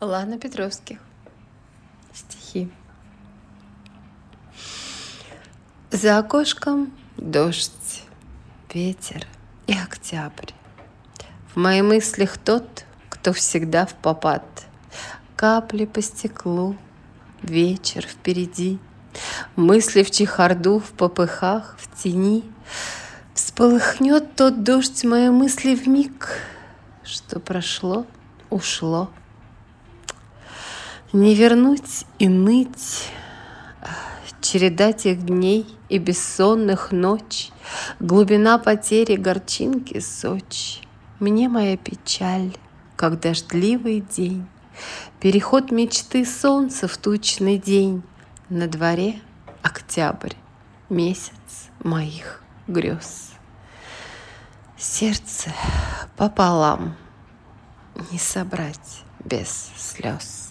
Лана Петровских. Стихи. За окошком дождь, ветер и октябрь. В моих мыслях тот, кто всегда в попад. Капли по стеклу, вечер впереди. Мысли в чехарду, в попыхах, в тени. Всполыхнет тот дождь мои мысли в миг, Что прошло, ушло. Не вернуть и ныть, Череда тех дней и бессонных ночь, Глубина потери горчинки сочь. Мне моя печаль, как дождливый день, Переход мечты солнца в тучный день, На дворе октябрь, месяц моих грез. Сердце пополам не собрать без слез.